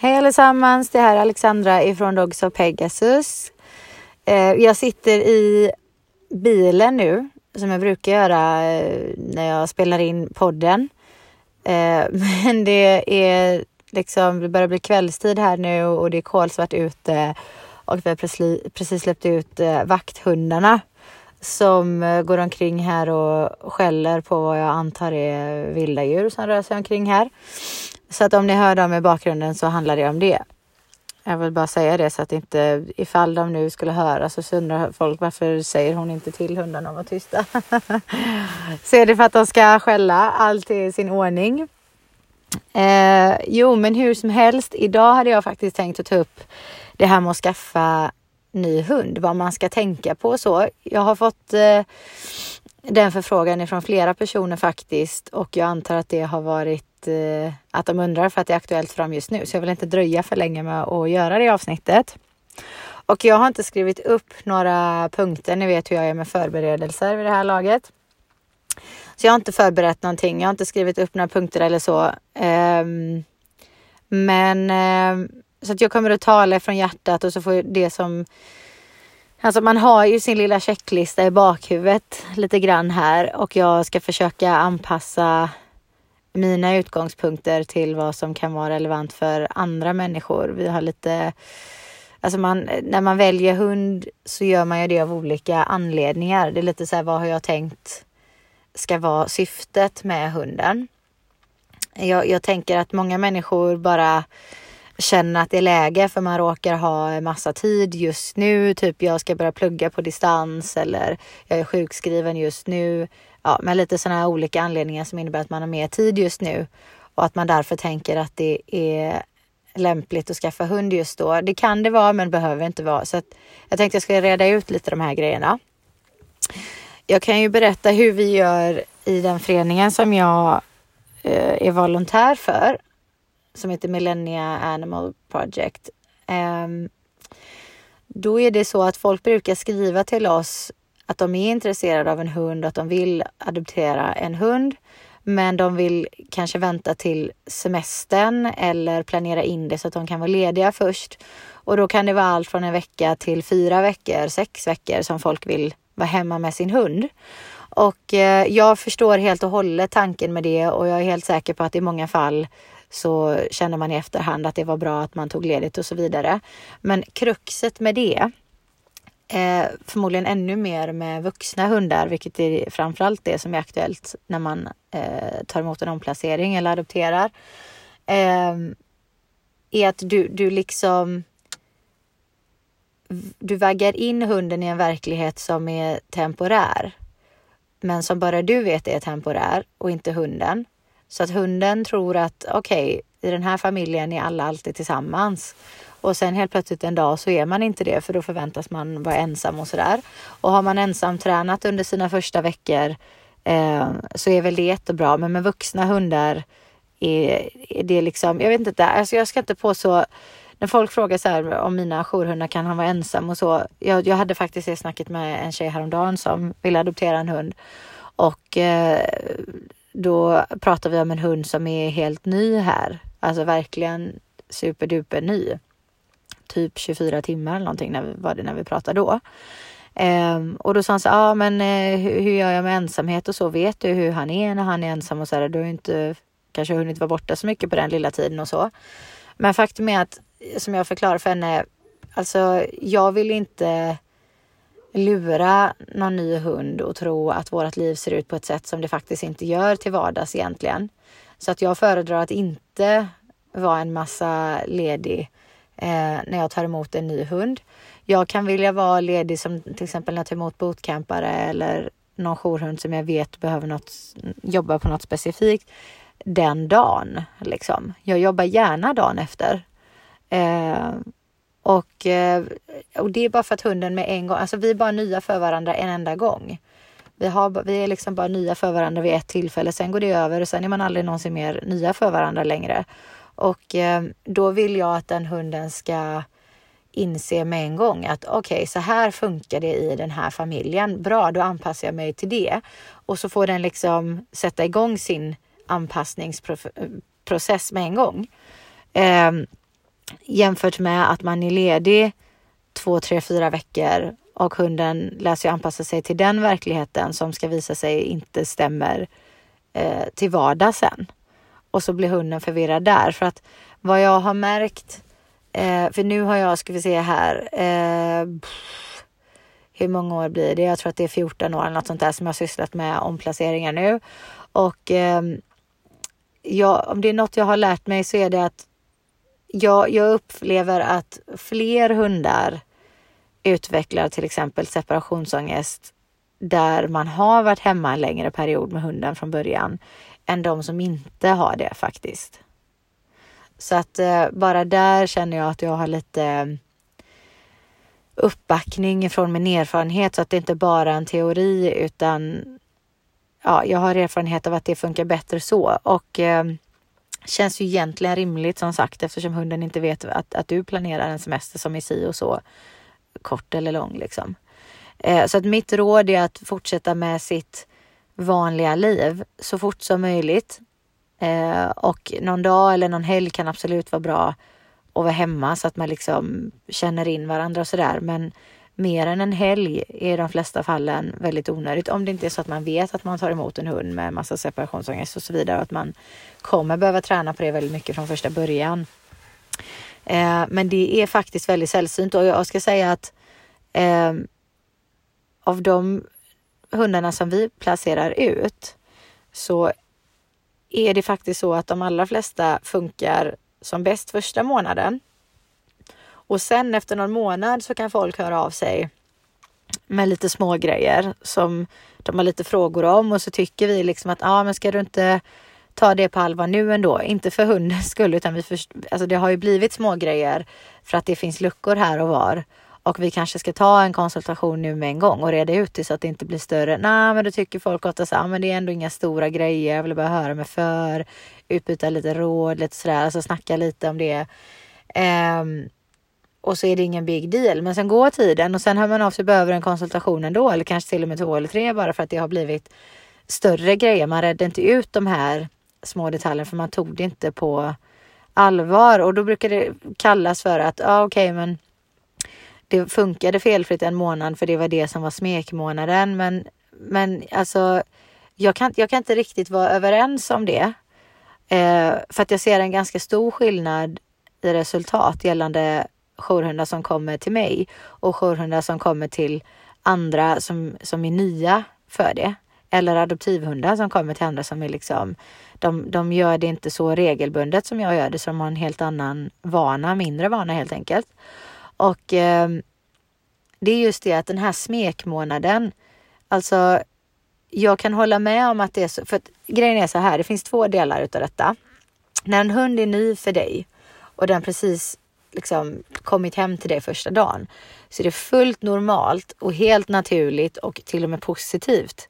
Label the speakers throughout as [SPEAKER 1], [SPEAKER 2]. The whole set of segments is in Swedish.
[SPEAKER 1] Hej allesammans, det här är Alexandra ifrån Dogs of Pegasus. Eh, jag sitter i bilen nu, som jag brukar göra eh, när jag spelar in podden. Eh, men det är liksom, det börjar bli kvällstid här nu och det är kolsvart ute och vi har precis, släppt ut vakthundarna som går omkring här och skäller på vad jag antar är vilda djur som rör sig omkring här. Så att om ni hör dem i bakgrunden så handlar det om det. Jag vill bara säga det så att inte ifall de nu skulle höra så undrar folk varför säger hon inte till hundarna att vara tysta? så är det för att de ska skälla. Allt är i sin ordning. Eh, jo, men hur som helst. Idag hade jag faktiskt tänkt att ta upp det här med att skaffa ny hund, vad man ska tänka på så. Jag har fått eh, den förfrågan ifrån flera personer faktiskt och jag antar att det har varit eh, att de undrar för att det är aktuellt för dem just nu. Så jag vill inte dröja för länge med att göra det avsnittet. Och jag har inte skrivit upp några punkter. Ni vet hur jag är med förberedelser vid det här laget. Så jag har inte förberett någonting. Jag har inte skrivit upp några punkter eller så. Um, men um, så att jag kommer att tala från hjärtat och så får det som Alltså man har ju sin lilla checklista i bakhuvudet lite grann här och jag ska försöka anpassa mina utgångspunkter till vad som kan vara relevant för andra människor. Vi har lite Alltså man, när man väljer hund så gör man ju det av olika anledningar. Det är lite så här, vad har jag tänkt ska vara syftet med hunden? Jag, jag tänker att många människor bara känner att det är läge för man råkar ha massa tid just nu. Typ jag ska börja plugga på distans eller jag är sjukskriven just nu ja, med lite sådana här olika anledningar som innebär att man har mer tid just nu och att man därför tänker att det är lämpligt att skaffa hund just då. Det kan det vara, men behöver inte vara. Så att jag tänkte jag skulle reda ut lite de här grejerna. Jag kan ju berätta hur vi gör i den föreningen som jag eh, är volontär för, som heter Millennia Animal Project. Eh, då är det så att folk brukar skriva till oss att de är intresserade av en hund och att de vill adoptera en hund. Men de vill kanske vänta till semestern eller planera in det så att de kan vara lediga först. Och då kan det vara allt från en vecka till fyra veckor, sex veckor som folk vill vara hemma med sin hund. Och eh, jag förstår helt och hållet tanken med det och jag är helt säker på att i många fall så känner man i efterhand att det var bra att man tog ledigt och så vidare. Men kruxet med det Eh, förmodligen ännu mer med vuxna hundar, vilket är framförallt det som är aktuellt när man eh, tar emot en omplacering eller adopterar. Eh, är att du, du liksom du vaggar in hunden i en verklighet som är temporär. Men som bara du vet är temporär och inte hunden. Så att hunden tror att okej, okay, i den här familjen är alla alltid tillsammans. Och sen helt plötsligt en dag så är man inte det för då förväntas man vara ensam och sådär. Och har man ensam tränat under sina första veckor eh, så är väl det jättebra. Men med vuxna hundar är, är det liksom, jag vet inte, alltså jag ska inte på så när folk frågar så här om mina jourhundar kan han vara ensam och så. Jag, jag hade faktiskt det snacket med en tjej häromdagen som ville adoptera en hund och eh, då pratar vi om en hund som är helt ny här. Alltså verkligen superduper ny typ 24 timmar eller någonting när vi, var det när vi pratade då. Um, och då sa han så ja ah, men eh, uh, hur, hur, gör jag med ensamhet och så? Vet du hur han är när han är ensam och så här? Du har inte kanske hunnit vara borta så mycket på den lilla tiden och så. Men faktum är att som jag förklarar för henne, alltså jag vill inte lura någon ny hund och tro att vårt liv ser ut på ett sätt som det faktiskt inte gör till vardags egentligen. Så att jag föredrar att inte vara en massa ledig eh, när jag tar emot en ny hund. Jag kan vilja vara ledig som till exempel när jag tar emot bootcampare eller någon jourhund som jag vet behöver något, jobba på något specifikt den dagen. Liksom. Jag jobbar gärna dagen efter. Eh, och, eh, och det är bara för att hunden med en gång, alltså vi är bara nya för varandra en enda gång. Vi, har, vi är liksom bara nya för varandra vid ett tillfälle, sen går det över och sen är man aldrig någonsin mer nya för varandra längre. Och eh, då vill jag att den hunden ska inse med en gång att okej, okay, så här funkar det i den här familjen. Bra, då anpassar jag mig till det. Och så får den liksom sätta igång sin anpassningsprocess med en gång. Eh, jämfört med att man är ledig två, tre, fyra veckor och hunden lär sig anpassa sig till den verkligheten som ska visa sig inte stämmer eh, till vardag sen. Och så blir hunden förvirrad där för att vad jag har märkt, eh, för nu har jag, ska vi se här, eh, hur många år blir det? Jag tror att det är 14 år eller något sånt där som jag har sysslat med omplaceringar nu. Och eh, jag, om det är något jag har lärt mig så är det att jag, jag upplever att fler hundar utvecklar till exempel separationsångest där man har varit hemma en längre period med hunden från början än de som inte har det faktiskt. Så att eh, bara där känner jag att jag har lite eh, uppbackning från min erfarenhet så att det inte bara är en teori utan ja, jag har erfarenhet av att det funkar bättre så och eh, känns ju egentligen rimligt som sagt eftersom hunden inte vet att, att du planerar en semester som är si och så kort eller lång liksom. Eh, så att mitt råd är att fortsätta med sitt vanliga liv så fort som möjligt. Eh, och någon dag eller någon helg kan absolut vara bra att vara hemma så att man liksom känner in varandra och sådär. Men mer än en helg är i de flesta fallen väldigt onödigt. Om det inte är så att man vet att man tar emot en hund med massa separationsångest och så vidare. Och att man kommer behöva träna på det väldigt mycket från första början. Eh, men det är faktiskt väldigt sällsynt och jag ska säga att eh, av de hundarna som vi placerar ut så är det faktiskt så att de allra flesta funkar som bäst första månaden. Och sen efter någon månad så kan folk höra av sig med lite små grejer som de har lite frågor om och så tycker vi liksom att ja, ah, men ska du inte ta det på allvar nu ändå? Inte för hundens skull, utan vi först, alltså det har ju blivit små grejer för att det finns luckor här och var och vi kanske ska ta en konsultation nu med en gång och reda ut det så att det inte blir större. Nej, men då tycker folk ofta så här, ah, men det är ändå inga stora grejer. Jag vill bara höra mig för, utbyta lite råd, lite sådär, alltså snacka lite om det. Um, och så är det ingen big deal. Men sen går tiden och sen hör man av sig behöver en konsultation ändå eller kanske till och med två eller tre bara för att det har blivit större grejer. Man redde inte ut de här små detaljerna för man tog det inte på allvar och då brukar det kallas för att ja, okej, okay, men det funkade felfritt en månad för det var det som var smekmånaden. Men, men alltså, jag kan, jag kan inte riktigt vara överens om det. Eh, för att jag ser en ganska stor skillnad i resultat gällande jourhundar som kommer till mig och jourhundar som kommer till andra som, som är nya för det. Eller adoptivhundar som kommer till andra som är liksom, de, de gör det inte så regelbundet som jag gör det, så de har en helt annan vana, mindre vana helt enkelt. Och eh, det är just det att den här smekmånaden, alltså jag kan hålla med om att det är så, för att grejen är så här, det finns två delar utav detta. När en hund är ny för dig och den precis liksom kommit hem till dig första dagen så är det fullt normalt och helt naturligt och till och med positivt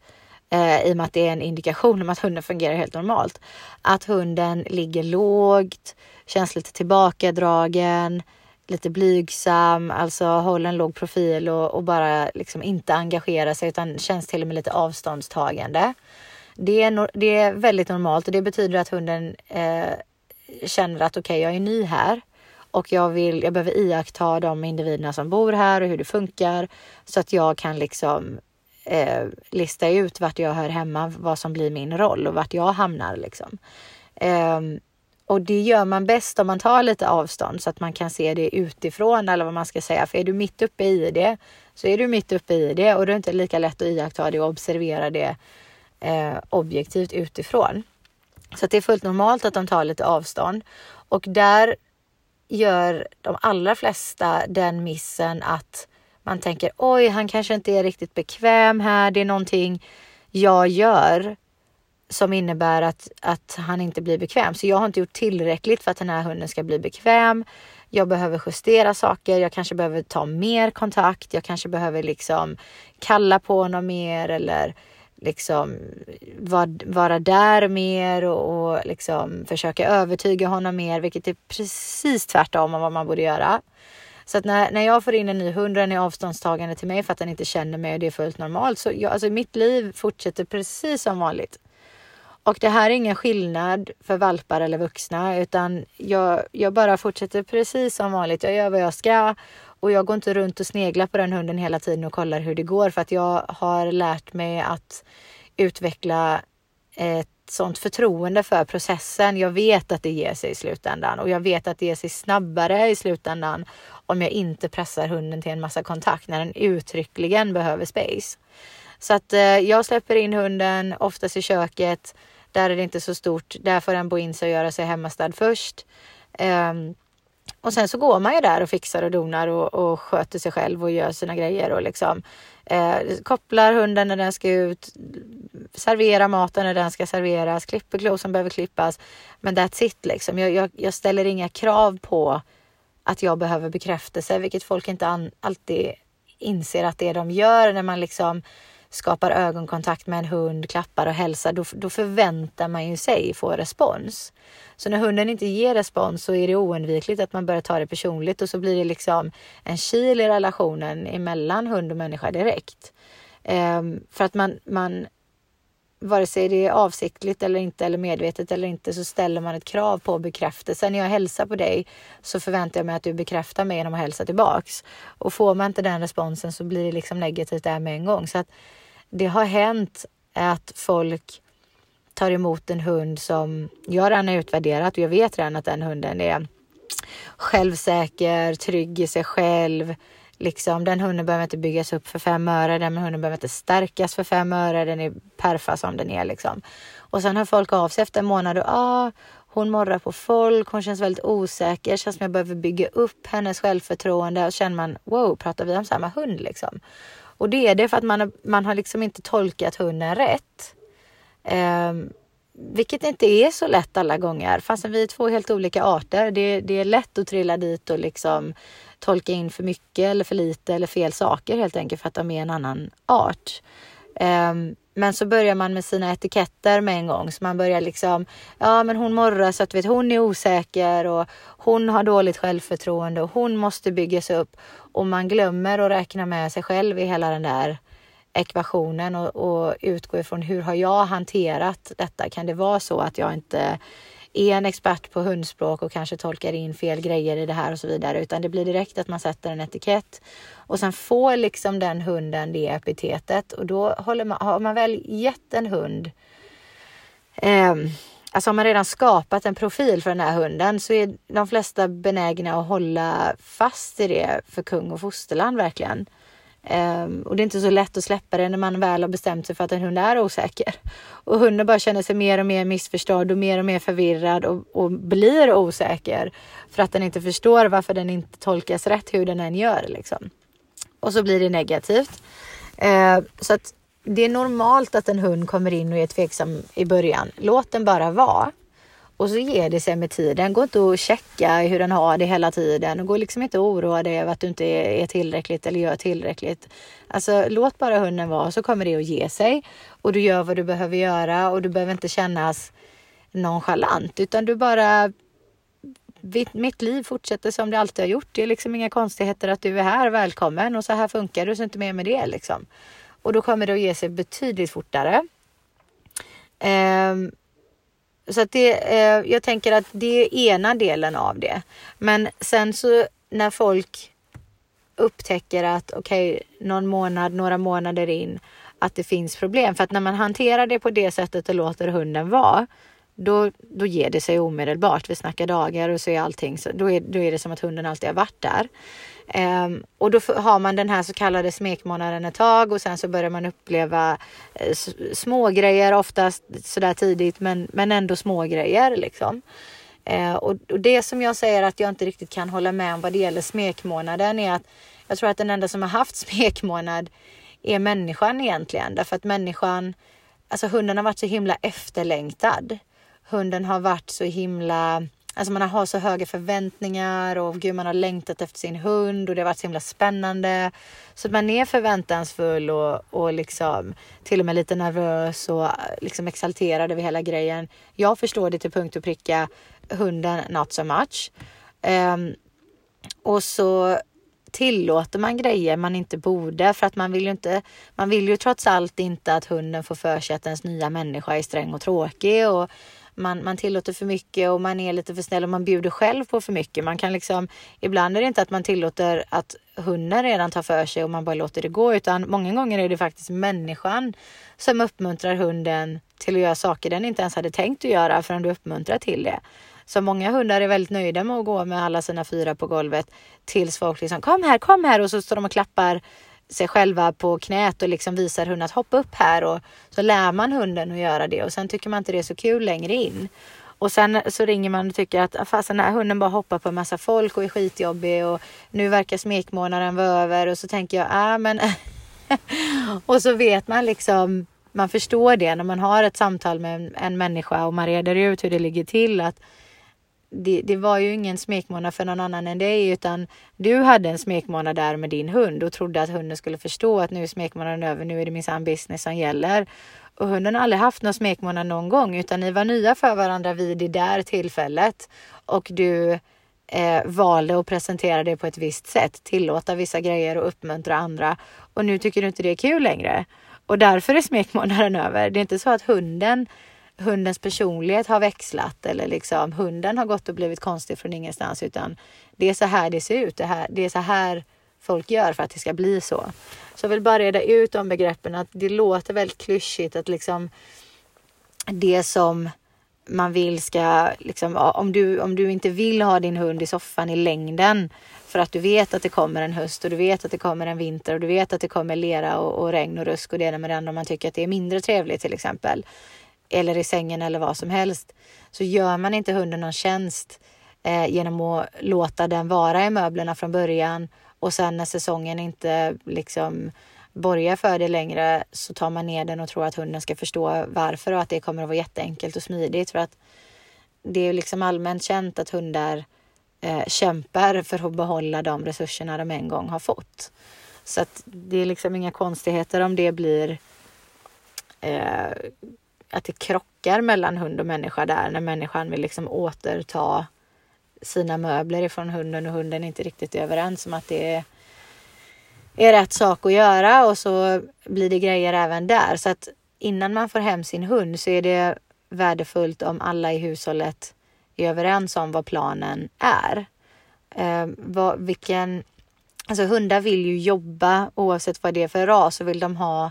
[SPEAKER 1] eh, i och med att det är en indikation om att hunden fungerar helt normalt. Att hunden ligger lågt, känns lite tillbakadragen, lite blygsam, alltså håller en låg profil och, och bara liksom inte engagerar sig utan känns till och med lite avståndstagande. Det är, no det är väldigt normalt och det betyder att hunden eh, känner att okej, okay, jag är ny här och jag vill, jag behöver iaktta de individerna som bor här och hur det funkar så att jag kan liksom eh, lista ut vart jag hör hemma, vad som blir min roll och vart jag hamnar liksom. Eh, och det gör man bäst om man tar lite avstånd så att man kan se det utifrån eller vad man ska säga. För är du mitt uppe i det så är du mitt uppe i det och det är inte lika lätt att iaktta det och observera det eh, objektivt utifrån. Så det är fullt normalt att de tar lite avstånd och där gör de allra flesta den missen att man tänker oj, han kanske inte är riktigt bekväm här. Det är någonting jag gör som innebär att, att han inte blir bekväm. Så jag har inte gjort tillräckligt för att den här hunden ska bli bekväm. Jag behöver justera saker. Jag kanske behöver ta mer kontakt. Jag kanske behöver liksom kalla på honom mer eller liksom var, vara där mer och, och liksom försöka övertyga honom mer, vilket är precis tvärtom om vad man borde göra. Så att när, när jag får in en ny hund och den är avståndstagande till mig för att den inte känner mig och det är fullt normalt så jag, alltså mitt liv fortsätter precis som vanligt. Och det här är ingen skillnad för valpar eller vuxna utan jag, jag bara fortsätter precis som vanligt. Jag gör vad jag ska och jag går inte runt och sneglar på den hunden hela tiden och kollar hur det går för att jag har lärt mig att utveckla ett sånt förtroende för processen. Jag vet att det ger sig i slutändan och jag vet att det ger sig snabbare i slutändan om jag inte pressar hunden till en massa kontakt när den uttryckligen behöver space. Så att eh, jag släpper in hunden oftast i köket. Där är det inte så stort. Där får den bo in sig och göra sig hemmastad först. Um, och sen så går man ju där och fixar och donar och, och sköter sig själv och gör sina grejer och liksom eh, kopplar hunden när den ska ut, serverar maten när den ska serveras, klipper klor som behöver klippas. Men that's it liksom. Jag, jag, jag ställer inga krav på att jag behöver bekräftelse, vilket folk inte an, alltid inser att det de gör när man liksom skapar ögonkontakt med en hund, klappar och hälsar, då, då förväntar man ju sig få respons. Så när hunden inte ger respons så är det oundvikligt att man börjar ta det personligt och så blir det liksom en kil i relationen emellan hund och människa direkt. Um, för att man, man vare sig det är avsiktligt eller inte eller medvetet eller inte så ställer man ett krav på bekräftelse. När jag hälsar på dig så förväntar jag mig att du bekräftar mig genom att hälsa tillbaks. Och får man inte den responsen så blir det liksom negativt där med en gång. Så att det har hänt att folk tar emot en hund som jag redan har utvärderat och jag vet redan att den hunden är självsäker, trygg i sig själv. Liksom, den hunden behöver inte byggas upp för fem öre, den hunden behöver inte stärkas för fem öre, den är perfa som den är. Liksom. Och sen hör folk av sig efter en månad och ah, hon morrar på folk, hon känns väldigt osäker, känns som jag behöver bygga upp hennes självförtroende och känner man wow, pratar vi om samma hund liksom? Och det är det för att man, man har liksom inte tolkat hunden rätt. Um, vilket inte är så lätt alla gånger. Fastän vi är två helt olika arter. Det, det är lätt att trilla dit och liksom tolka in för mycket eller för lite eller fel saker helt enkelt för att de är en annan art. Um, men så börjar man med sina etiketter med en gång. Så man börjar liksom, ja men hon morrar så att vet, hon är osäker och hon har dåligt självförtroende och hon måste byggas upp. Och man glömmer att räkna med sig själv i hela den där ekvationen och, och utgå ifrån hur har jag hanterat detta? Kan det vara så att jag inte är en expert på hundspråk och kanske tolkar in fel grejer i det här och så vidare, utan det blir direkt att man sätter en etikett och sen får liksom den hunden det epitetet och då håller man, har man väl gett en hund eh, Alltså har man redan skapat en profil för den här hunden så är de flesta benägna att hålla fast i det för kung och fosterland verkligen. Um, och det är inte så lätt att släppa det när man väl har bestämt sig för att en hund är osäker. Och hunden bara känner sig mer och mer missförstådd och mer och mer förvirrad och, och blir osäker för att den inte förstår varför den inte tolkas rätt hur den än gör. Liksom. Och så blir det negativt. Uh, så att det är normalt att en hund kommer in och är tveksam i början. Låt den bara vara. Och så ger det sig med tiden. Gå inte och checka hur den har det hela tiden och gå liksom inte och oroa dig över att du inte är tillräckligt eller gör tillräckligt. Alltså låt bara hunden vara så kommer det att ge sig och du gör vad du behöver göra och du behöver inte kännas nonchalant utan du bara mitt liv fortsätter som det alltid har gjort. Det är liksom inga konstigheter att du är här, välkommen och så här funkar det, så inte mer med det liksom. Och då kommer det att ge sig betydligt fortare. Um, så att det, eh, jag tänker att det är ena delen av det. Men sen så när folk upptäcker att okej, okay, någon månad, några månader in, att det finns problem. För att när man hanterar det på det sättet och låter hunden vara, då, då ger det sig omedelbart. Vi snackar dagar och så är allting så. Då är, då är det som att hunden alltid har varit där. Um, och då har man den här så kallade smekmånaden ett tag och sen så börjar man uppleva eh, små grejer oftast sådär tidigt men, men ändå små grejer liksom. Eh, och, och, det som jag säger att jag inte riktigt kan hålla med om vad det gäller smekmånaden är att jag tror att den enda som har haft smekmånad är människan egentligen därför att människan, alltså hunden har varit så himla efterlängtad. Hunden har varit så himla Alltså man har så höga förväntningar och gud man har längtat efter sin hund och det har varit så himla spännande. Så man är förväntansfull och, och liksom till och med lite nervös och eh, liksom exalterad över hela grejen. Jag förstår det till punkt och pricka. Hunden not so much. Um, och så tillåter man grejer man inte borde för att man vill ju inte, man vill ju trots allt inte att hunden får för sig att ens nya människa är sträng och tråkig och man, man tillåter för mycket och man är lite för snäll och man bjuder själv på för mycket. Man kan liksom, ibland är det inte att man tillåter att hunden redan tar för sig och man bara låter det gå utan många gånger är det faktiskt människan som uppmuntrar hunden till att göra saker den inte ens hade tänkt att göra förrän du uppmuntrar till det. Så många hundar är väldigt nöjda med att gå med alla sina fyra på golvet tills folk liksom kom här, kom här och så står de och klappar sig själva på knät och liksom visar hunden att hoppa upp här och så lär man hunden att göra det och sen tycker man inte det är så kul längre in. Och sen så ringer man och tycker att ah, fasen den här hunden bara hoppar på en massa folk och är skitjobbig och nu verkar smekmånaden vara över och så tänker jag, ah men och så vet man liksom, man förstår det när man har ett samtal med en människa och man reder ut hur det ligger till att det, det, var ju ingen smekmånad för någon annan än dig utan du hade en smekmånad där med din hund och trodde att hunden skulle förstå att nu är smekmånaden över, nu är det minsann business som gäller. Och hunden har aldrig haft någon smekmånad någon gång utan ni var nya för varandra vid det där tillfället och du eh, valde att presentera det på ett visst sätt, tillåta vissa grejer och uppmuntra andra och nu tycker du inte det är kul längre. Och därför är smekmånaden över. Det är inte så att hunden hundens personlighet har växlat eller liksom hunden har gått och blivit konstig från ingenstans utan det är så här det ser ut. Det, här, det är så här folk gör för att det ska bli så. Så jag vill bara reda ut de begreppen att det låter väldigt klyschigt att liksom det som man vill ska, liksom, om, du, om du inte vill ha din hund i soffan i längden för att du vet att det kommer en höst och du vet att det kommer en vinter och du vet att det kommer lera och, och regn och rusk och det ena med det andra om man tycker att det är mindre trevligt till exempel eller i sängen eller vad som helst så gör man inte hunden någon tjänst eh, genom att låta den vara i möblerna från början och sen när säsongen inte liksom borgar för det längre så tar man ner den och tror att hunden ska förstå varför och att det kommer att vara jätteenkelt och smidigt för att det är liksom allmänt känt att hundar eh, kämpar för att behålla de resurserna de en gång har fått. Så att det är liksom inga konstigheter om det blir eh, att det krockar mellan hund och människa där när människan vill liksom återta sina möbler ifrån hunden och hunden inte riktigt är överens om att det är, är rätt sak att göra och så blir det grejer även där. Så att innan man får hem sin hund så är det värdefullt om alla i hushållet är överens om vad planen är. Eh, vad, vilken, alltså hundar vill ju jobba oavsett vad det är för ras så vill de ha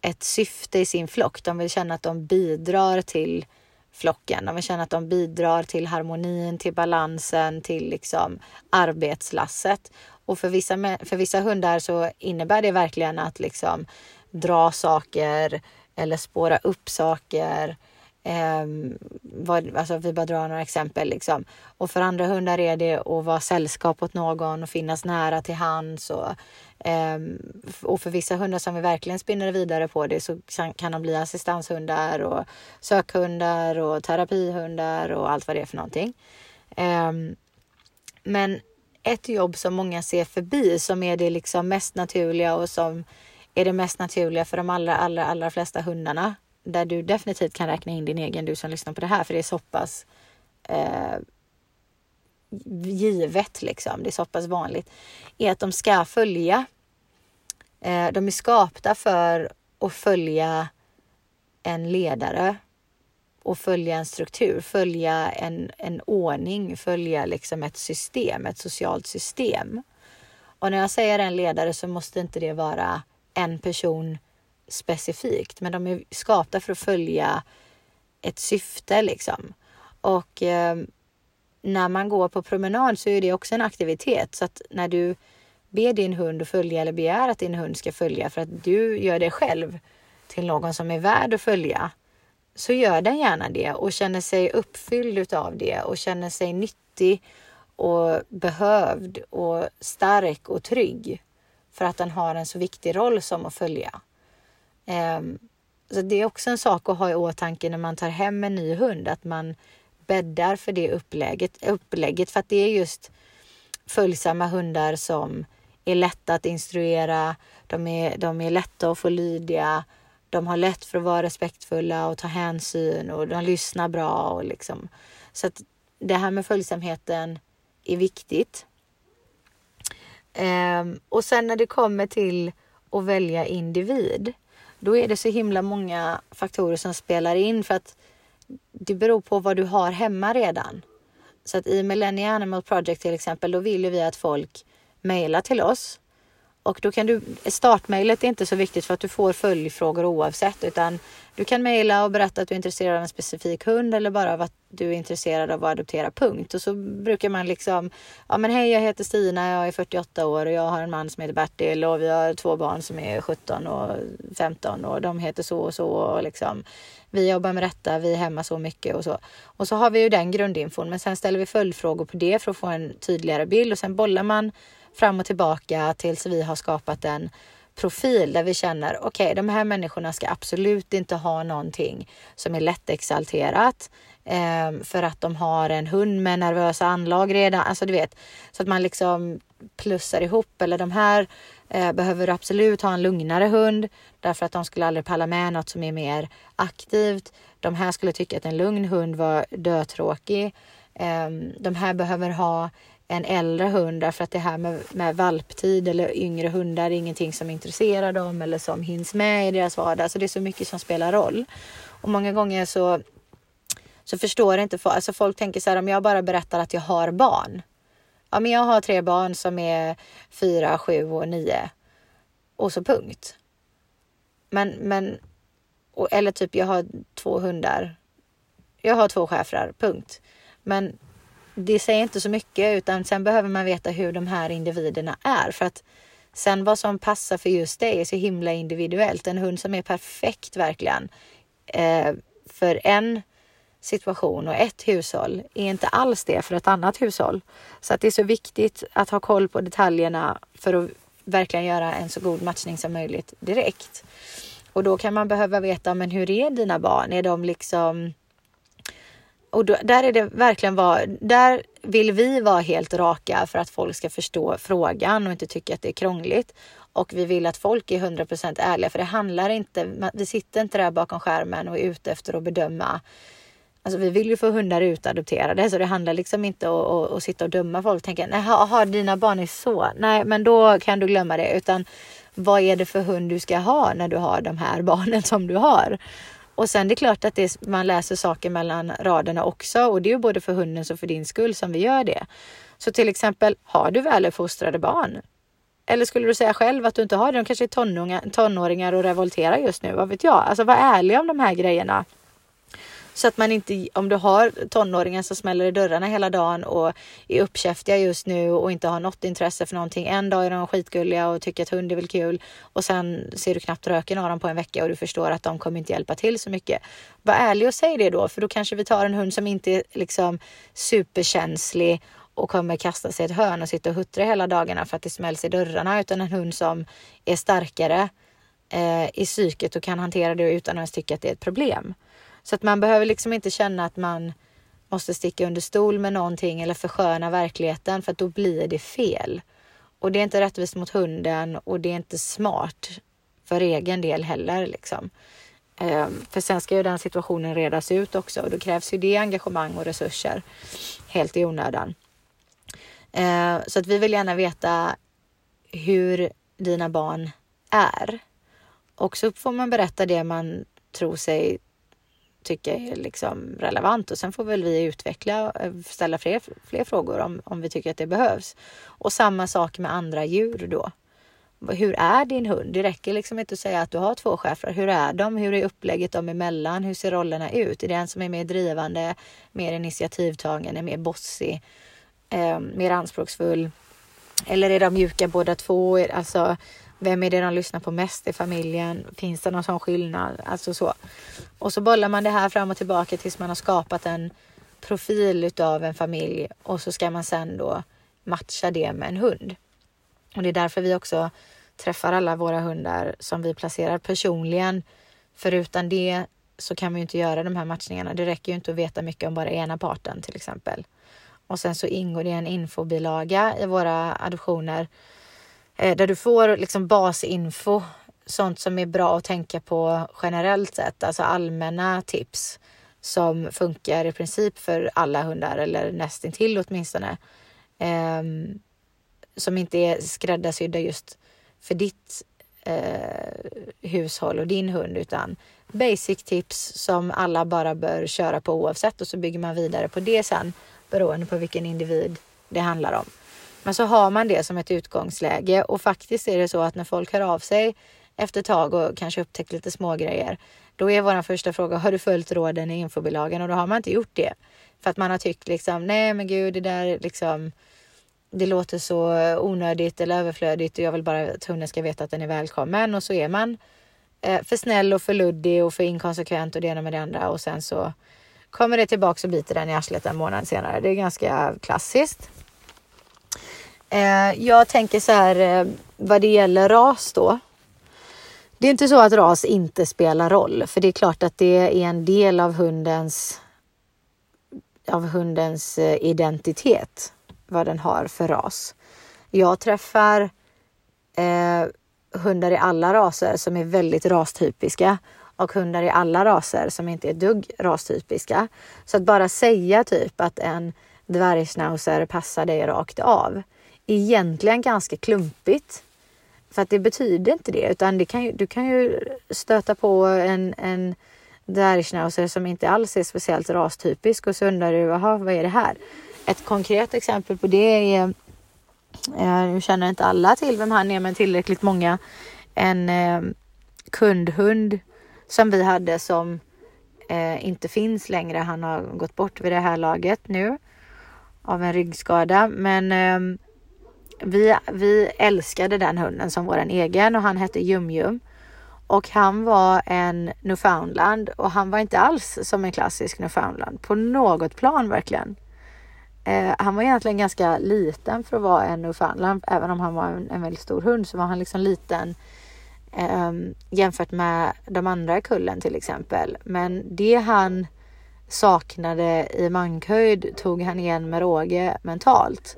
[SPEAKER 1] ett syfte i sin flock. De vill känna att de bidrar till flocken. De vill känna att de bidrar till harmonin, till balansen, till liksom arbetslasset. Och för vissa, för vissa hundar så innebär det verkligen att liksom dra saker eller spåra upp saker Eh, vad, alltså vi bara drar några exempel liksom. Och för andra hundar är det att vara sällskap åt någon och finnas nära till hands. Och, eh, och för vissa hundar som vi verkligen spinner vidare på det så kan de bli assistanshundar och sökhundar och terapihundar och allt vad det är för någonting. Eh, men ett jobb som många ser förbi som är det liksom mest naturliga och som är det mest naturliga för de allra, allra, allra flesta hundarna där du definitivt kan räkna in din egen, du som lyssnar på det här, för det är så pass eh, givet liksom, det är så pass vanligt, är att de ska följa. Eh, de är skapta för att följa en ledare och följa en struktur, följa en, en ordning, följa liksom ett system, ett socialt system. Och när jag säger en ledare så måste inte det vara en person specifikt, men de är skapta för att följa ett syfte liksom. Och eh, när man går på promenad så är det också en aktivitet så att när du ber din hund att följa eller begär att din hund ska följa för att du gör det själv till någon som är värd att följa så gör den gärna det och känner sig uppfylld utav det och känner sig nyttig och behövd och stark och trygg för att den har en så viktig roll som att följa. Ehm, så det är också en sak att ha i åtanke när man tar hem en ny hund, att man bäddar för det upplägget, upplägget för att det är just följsamma hundar som är lätta att instruera, de är, de är lätta att få lydiga, de har lätt för att vara respektfulla och ta hänsyn och de lyssnar bra. Och liksom. Så att det här med följsamheten är viktigt. Um, och sen när det kommer till att välja individ, då är det så himla många faktorer som spelar in för att det beror på vad du har hemma redan. Så att i Millennium Animal Project till exempel, då vill ju vi att folk mejlar till oss. Och då kan du, startmejlet är inte så viktigt för att du får följdfrågor oavsett, utan du kan mejla och berätta att du är intresserad av en specifik hund eller bara av att du är intresserad av att adoptera, punkt. Och så brukar man liksom, ja men hej jag heter Stina, jag är 48 år och jag har en man som heter Bertil och vi har två barn som är 17 och 15 och de heter så och så och liksom vi jobbar med detta, vi är hemma så mycket och så. Och så har vi ju den grundinfon, men sen ställer vi följdfrågor på det för att få en tydligare bild och sen bollar man fram och tillbaka tills vi har skapat en profil där vi känner okej, okay, de här människorna ska absolut inte ha någonting som är lättexalterat eh, för att de har en hund med nervösa anlag redan. Alltså du vet, så att man liksom plussar ihop eller de här eh, behöver absolut ha en lugnare hund därför att de skulle aldrig palla med något som är mer aktivt. De här skulle tycka att en lugn hund var dötråkig. Eh, de här behöver ha en äldre hund därför att det här med, med valptid eller yngre hundar är ingenting som intresserar dem eller som hinns med i deras vardag. Så det är så mycket som spelar roll. Och många gånger så, så förstår inte folk, alltså folk tänker så här om jag bara berättar att jag har barn. Ja, men jag har tre barn som är fyra, sju och nio. Och så punkt. Men, men, och, eller typ jag har två hundar. Jag har två schäfrar, punkt. Men det säger inte så mycket utan sen behöver man veta hur de här individerna är för att sen vad som passar för just dig är så himla individuellt. En hund som är perfekt verkligen eh, för en situation och ett hushåll är inte alls det för ett annat hushåll. Så att det är så viktigt att ha koll på detaljerna för att verkligen göra en så god matchning som möjligt direkt. Och då kan man behöva veta, men hur är dina barn? Är de liksom och då, där är det verkligen var, där vill vi vara helt raka för att folk ska förstå frågan och inte tycka att det är krångligt. Och vi vill att folk är 100% ärliga för det handlar inte, vi sitter inte där bakom skärmen och är ute efter att bedöma. Alltså vi vill ju få hundar utadopterade så det handlar liksom inte om att, att sitta och döma folk. och Tänka, nej, dina barn är så? Nej, men då kan du glömma det. Utan vad är det för hund du ska ha när du har de här barnen som du har? Och sen det är klart att det, man läser saker mellan raderna också och det är ju både för hundens och för din skull som vi gör det. Så till exempel, har du väluppfostrade barn? Eller skulle du säga själv att du inte har det? De kanske är tonåringar, tonåringar och revolterar just nu, vad vet jag? Alltså var ärlig om de här grejerna. Så att man inte, om du har tonåringar som smäller i dörrarna hela dagen och är uppkäftiga just nu och inte har något intresse för någonting. En dag är de skitgulliga och tycker att hund är väl kul och sen ser du knappt röken av dem på en vecka och du förstår att de kommer inte hjälpa till så mycket. Var ärlig och säg det då, för då kanske vi tar en hund som inte är liksom superkänslig och kommer kasta sig i ett hörn och sitta och huttra hela dagarna för att det smälls i dörrarna, utan en hund som är starkare eh, i psyket och kan hantera det utan att ens tycka att det är ett problem. Så att man behöver liksom inte känna att man måste sticka under stol med någonting eller försköna verkligheten för att då blir det fel. Och det är inte rättvist mot hunden och det är inte smart för egen del heller liksom. Ehm, för sen ska ju den situationen redas ut också och då krävs ju det engagemang och resurser helt i onödan. Ehm, så att vi vill gärna veta hur dina barn är. Och så får man berätta det man tror sig tycka är liksom relevant och sen får väl vi utveckla, och eh, ställa fler, fler frågor om, om vi tycker att det behövs. Och samma sak med andra djur då. Hur är din hund? Det räcker liksom inte att säga att du har två schäfrar. Hur är de? Hur är upplägget dem emellan? Hur ser rollerna ut? Är det en som är mer drivande, mer initiativtagen, är mer bossig, eh, mer anspråksfull? Eller är de mjuka båda två? Alltså, vem är det de lyssnar på mest i familjen? Finns det någon sån skillnad? Alltså så. Och så bollar man det här fram och tillbaka tills man har skapat en profil utav en familj och så ska man sen då matcha det med en hund. Och det är därför vi också träffar alla våra hundar som vi placerar personligen. För utan det så kan vi inte göra de här matchningarna. Det räcker ju inte att veta mycket om bara ena parten till exempel. Och sen så ingår det en infobilaga i våra adoptioner Eh, där du får liksom basinfo, sånt som är bra att tänka på generellt sett, alltså allmänna tips som funkar i princip för alla hundar eller nästintill åtminstone. Eh, som inte är skräddarsydda just för ditt eh, hushåll och din hund utan basic tips som alla bara bör köra på oavsett och så bygger man vidare på det sen beroende på vilken individ det handlar om. Men så har man det som ett utgångsläge och faktiskt är det så att när folk hör av sig efter ett tag och kanske upptäckt lite små grejer. Då är vår första fråga, har du följt råden i infobilagan? Och då har man inte gjort det. För att man har tyckt liksom, nej men gud, det där liksom, det låter så onödigt eller överflödigt och jag vill bara att hunden ska veta att den är välkommen. Och så är man eh, för snäll och för luddig och för inkonsekvent och det ena med det andra. Och sen så kommer det tillbaka och biter den i arslet en månad senare. Det är ganska klassiskt. Eh, jag tänker så här eh, vad det gäller ras då. Det är inte så att ras inte spelar roll, för det är klart att det är en del av hundens av hundens eh, identitet, vad den har för ras. Jag träffar eh, hundar i alla raser som är väldigt rastypiska och hundar i alla raser som inte är dugg rastypiska. Så att bara säga typ att en dvärgschnauzer passar dig rakt av egentligen ganska klumpigt. För att det betyder inte det, utan det kan ju, du kan ju stöta på en, en dvärgschnauzer som inte alls är speciellt rastypisk och så undrar du, jaha, vad är det här? Ett konkret exempel på det är, eh, nu känner inte alla till vem han är, men tillräckligt många, en eh, kundhund som vi hade som eh, inte finns längre. Han har gått bort vid det här laget nu av en ryggskada, men eh, vi, vi älskade den hunden som vår egen och han hette Jum Jum. Och han var en Newfoundland och han var inte alls som en klassisk Newfoundland på något plan verkligen. Eh, han var egentligen ganska liten för att vara en Newfoundland. Även om han var en, en väldigt stor hund så var han liksom liten eh, jämfört med de andra i kullen till exempel. Men det han saknade i mankhöjd tog han igen med råge mentalt.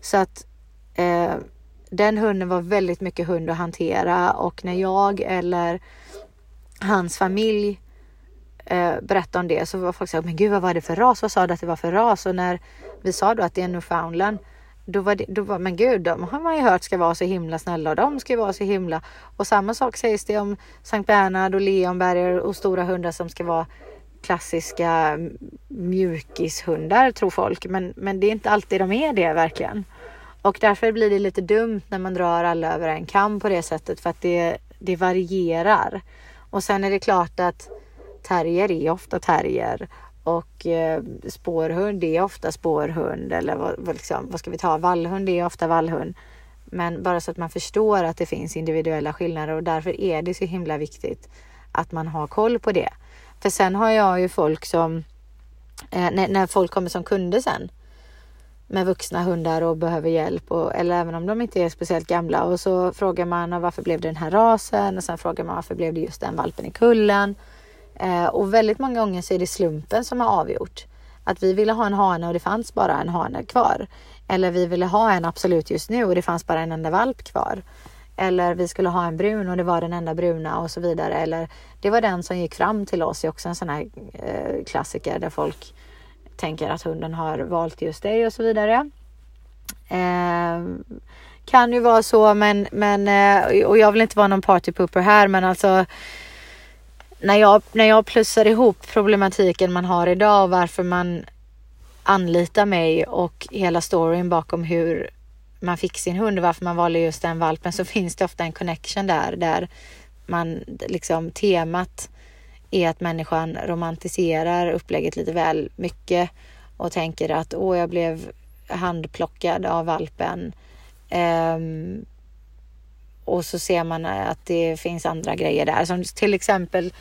[SPEAKER 1] Så att Eh, den hunden var väldigt mycket hund att hantera och när jag eller hans familj eh, berättade om det så var folk så här, men gud vad var det för ras? Vad sa du att det var för ras? Och när vi sa då att det är en newfoundland då var det, då var, men gud, de har man ju hört ska vara så himla snälla och de ska vara så himla. Och samma sak sägs det om Sankt Bernhard och Leonberger och stora hundar som ska vara klassiska mjukishundar tror folk. Men, men det är inte alltid de är det verkligen. Och därför blir det lite dumt när man drar alla över en kam på det sättet för att det, det varierar. Och sen är det klart att terrier är ofta terrier och eh, spårhund är ofta spårhund eller vad, liksom, vad ska vi ta? Vallhund är ofta vallhund. Men bara så att man förstår att det finns individuella skillnader och därför är det så himla viktigt att man har koll på det. För sen har jag ju folk som, eh, när, när folk kommer som kunder sen, med vuxna hundar och behöver hjälp och, eller även om de inte är speciellt gamla och så frågar man varför blev det den här rasen och sen frågar man varför blev det just den valpen i kullen. Eh, och väldigt många gånger så är det slumpen som har avgjort att vi ville ha en hane och det fanns bara en hane kvar. Eller vi ville ha en absolut just nu och det fanns bara en enda valp kvar. Eller vi skulle ha en brun och det var den enda bruna och så vidare. Eller det var den som gick fram till oss. Det är också en sån här eh, klassiker där folk tänker att hunden har valt just dig och så vidare. Eh, kan ju vara så men, men eh, och jag vill inte vara någon partypooper här men alltså när jag, när jag plussar ihop problematiken man har idag och varför man anlitar mig och hela storyn bakom hur man fick sin hund och varför man valde just den valpen så finns det ofta en connection där, där man liksom temat är att människan romantiserar upplägget lite väl mycket och tänker att åh, jag blev handplockad av valpen. Um, och så ser man att det finns andra grejer där som till exempel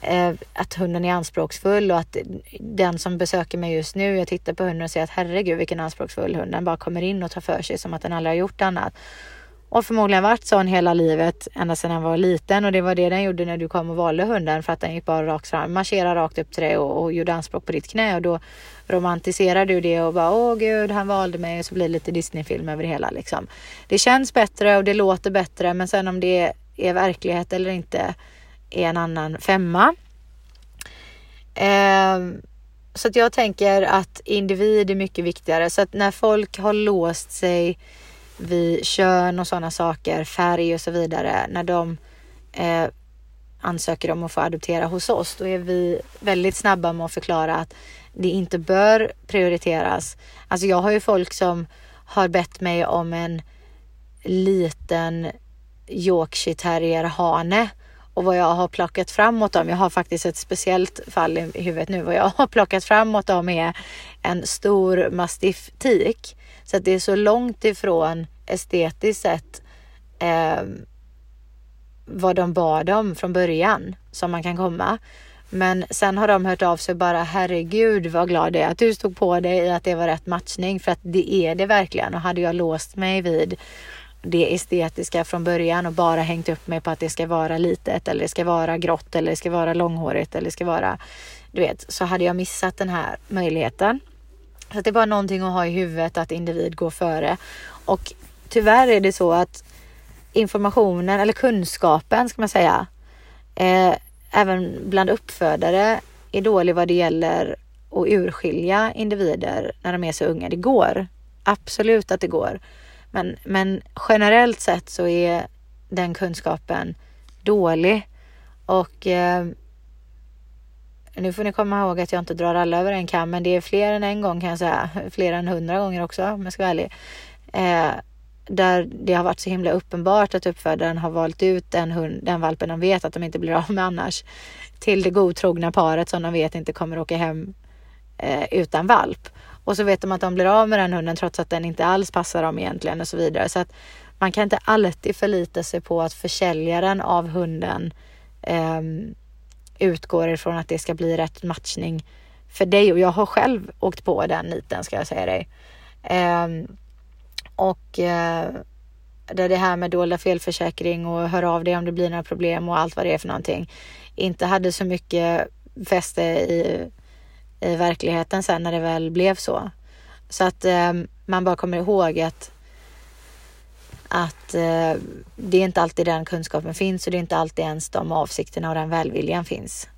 [SPEAKER 1] eh, att hunden är anspråksfull och att den som besöker mig just nu, jag tittar på hunden och ser att herregud vilken anspråksfull hund, den bara kommer in och tar för sig som att den aldrig har gjort annat. Och förmodligen varit sån hela livet ända sedan han var liten. Och det var det den gjorde när du kom och valde hunden för att den gick bara rakt fram, marscherade rakt upp till dig och, och gjorde anspråk på ditt knä. Och då romantiserar du det och bara åh gud han valde mig. Och så blir det lite Disneyfilm över det hela liksom. Det känns bättre och det låter bättre men sen om det är verklighet eller inte är en annan femma. Eh, så att jag tänker att individ är mycket viktigare. Så att när folk har låst sig vid kön och sådana saker, färg och så vidare, när de eh, ansöker om att få adoptera hos oss, då är vi väldigt snabba med att förklara att det inte bör prioriteras. Alltså jag har ju folk som har bett mig om en liten Yorkshire terrier hane och vad jag har plockat fram åt dem. Jag har faktiskt ett speciellt fall i huvudet nu. Vad jag har plockat fram åt dem är en stor mastiff tik. Så att det är så långt ifrån estetiskt sett eh, vad de bad om från början som man kan komma. Men sen har de hört av sig bara herregud vad glad jag är att du stod på dig i att det var rätt matchning för att det är det verkligen och hade jag låst mig vid det estetiska från början och bara hängt upp mig på att det ska vara litet eller det ska vara grått eller det ska vara långhårigt eller det ska vara du vet så hade jag missat den här möjligheten. Så det är bara någonting att ha i huvudet att individ går före och tyvärr är det så att informationen eller kunskapen ska man säga eh, även bland uppfödare är dålig vad det gäller att urskilja individer när de är så unga. Det går absolut att det går. Men, men generellt sett så är den kunskapen dålig. Och eh, nu får ni komma ihåg att jag inte drar alla över en kam, men det är fler än en gång kan jag säga. Fler än hundra gånger också om jag ska vara ärlig. Eh, där det har varit så himla uppenbart att uppfödaren har valt ut den, hund, den valpen de vet att de inte blir av med annars till det godtrogna paret som de vet inte kommer åka hem eh, utan valp. Och så vet de att de blir av med den hunden trots att den inte alls passar dem egentligen och så vidare. Så att man kan inte alltid förlita sig på att försäljaren av hunden eh, utgår ifrån att det ska bli rätt matchning för dig. Och jag har själv åkt på den niten ska jag säga dig. Eh, och eh, det här med dolda felförsäkring och hör av dig om det blir några problem och allt vad det är för någonting inte hade så mycket fäste i i verkligheten sen när det väl blev så. Så att eh, man bara kommer ihåg att att eh, det är inte alltid den kunskapen finns och det är inte alltid ens de avsikterna och den välviljan finns.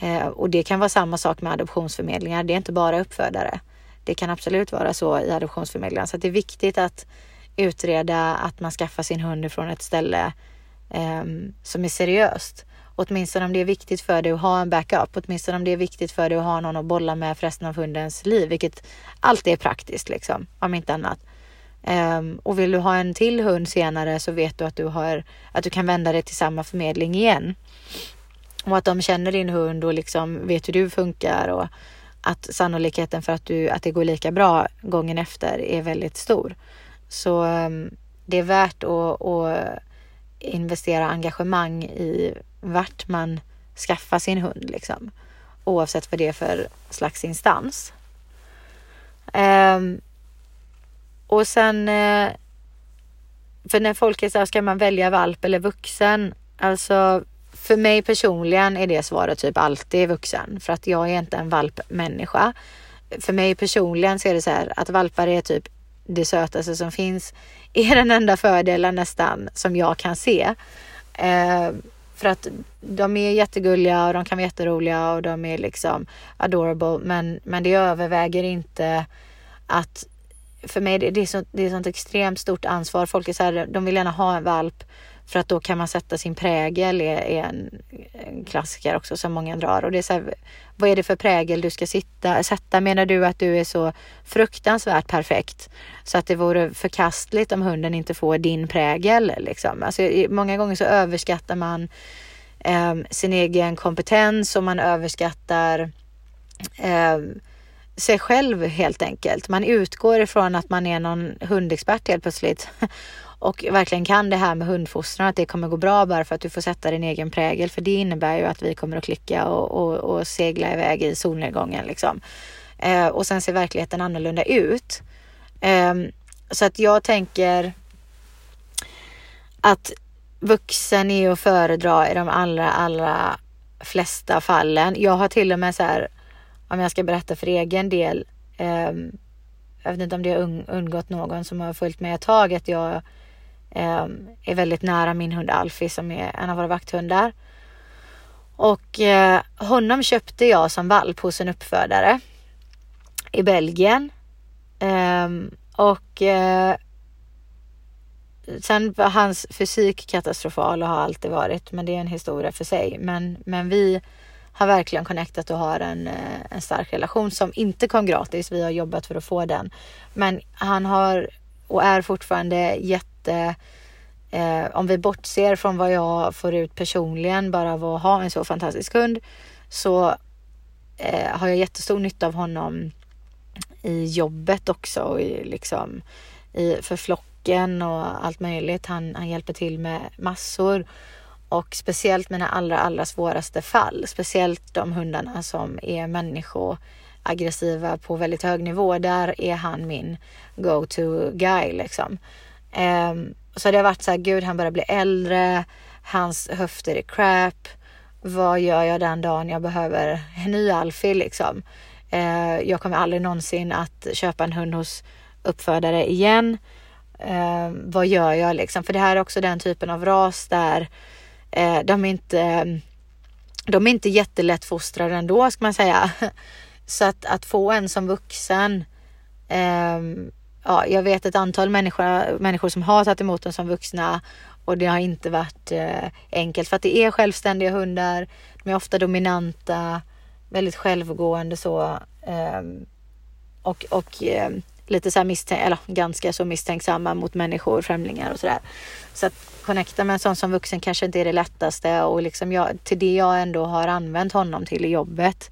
[SPEAKER 1] Eh, och det kan vara samma sak med adoptionsförmedlingar. Det är inte bara uppfödare. Det kan absolut vara så i adoptionsförmedlingar. Så det är viktigt att utreda att man skaffar sin hund från ett ställe eh, som är seriöst åtminstone om det är viktigt för dig att ha en backup, åtminstone om det är viktigt för dig att ha någon att bolla med för resten av hundens liv, vilket alltid är praktiskt liksom, om inte annat. Um, och vill du ha en till hund senare så vet du att du har, att du kan vända dig till samma förmedling igen. Och att de känner din hund och liksom vet hur du funkar och att sannolikheten för att, du, att det går lika bra gången efter är väldigt stor. Så um, det är värt att, att investera engagemang i vart man skaffar sin hund liksom. Oavsett vad det är för slags instans. Um, och sen eh, för när folk är så här, ska man välja valp eller vuxen? Alltså för mig personligen är det svaret typ alltid vuxen för att jag är inte en valpmänniska. För mig personligen så är det så här att valpar är typ det sötaste som finns är den enda fördelen nästan som jag kan se. Eh, för att de är jättegulliga och de kan vara jätteroliga och de är liksom adorable. Men, men det överväger inte att för mig det, det är så, det är sånt extremt stort ansvar. Folk är så här, de vill gärna ha en valp för att då kan man sätta sin prägel är, är en, en, klassiker också som många drar. Och det är så här, vad är det för prägel du ska sitta, sätta? Menar du att du är så fruktansvärt perfekt så att det vore förkastligt om hunden inte får din prägel? Liksom? Alltså, många gånger så överskattar man eh, sin egen kompetens och man överskattar eh, sig själv helt enkelt. Man utgår ifrån att man är någon hundexpert helt plötsligt och verkligen kan det här med hundfostran, att det kommer gå bra bara för att du får sätta din egen prägel. För det innebär ju att vi kommer att klicka och, och, och segla iväg i solnedgången liksom. Eh, och sen ser verkligheten annorlunda ut. Eh, så att jag tänker att vuxen är att föredra i de allra, allra flesta fallen. Jag har till och med så här, om jag ska berätta för egen del, eh, jag vet inte om det har undgått någon som har följt med ett tag, att jag eh, är väldigt nära min hund Alfie som är en av våra vakthundar. Och eh, honom köpte jag som valp hos en uppfödare i Belgien. Ehm, eh, och sen var hans fysik katastrofal och har alltid varit, men det är en historia för sig. Men, men vi har verkligen connectat och har en, eh, en stark relation som inte kom gratis. Vi har jobbat för att få den. Men han har och är fortfarande jätte eh, om vi bortser från vad jag får ut personligen bara av att ha en så fantastisk hund så eh, har jag jättestor nytta av honom i jobbet också och i, liksom, i, för flocken och allt möjligt. Han, han hjälper till med massor och speciellt mina allra, allra svåraste fall, speciellt de hundarna som är människoaggressiva på väldigt hög nivå. Där är han min go-to guy liksom. Um, så det har varit så här, gud han börjar bli äldre, hans höfter är crap. Vad gör jag den dagen jag behöver en ny Alfie liksom? Uh, jag kommer aldrig någonsin att köpa en hund hos uppfödare igen. Uh, vad gör jag liksom? För det här är också den typen av ras där Eh, de är inte ehm, de är inte jättelätt fostrade ändå ska man säga. Så att, att få en som vuxen eh, ja, jag vet ett antal människor, människor som har tagit emot dem som vuxna och det har inte varit eh, enkelt för att det är självständiga hundar. De är ofta dominanta, väldigt självgående så eh, och, och eh, lite så här misstänk eller ganska så misstänksamma mot människor, främlingar och sådär. Så att connecta med en sån som vuxen kanske inte är det lättaste och liksom jag, till det jag ändå har använt honom till i jobbet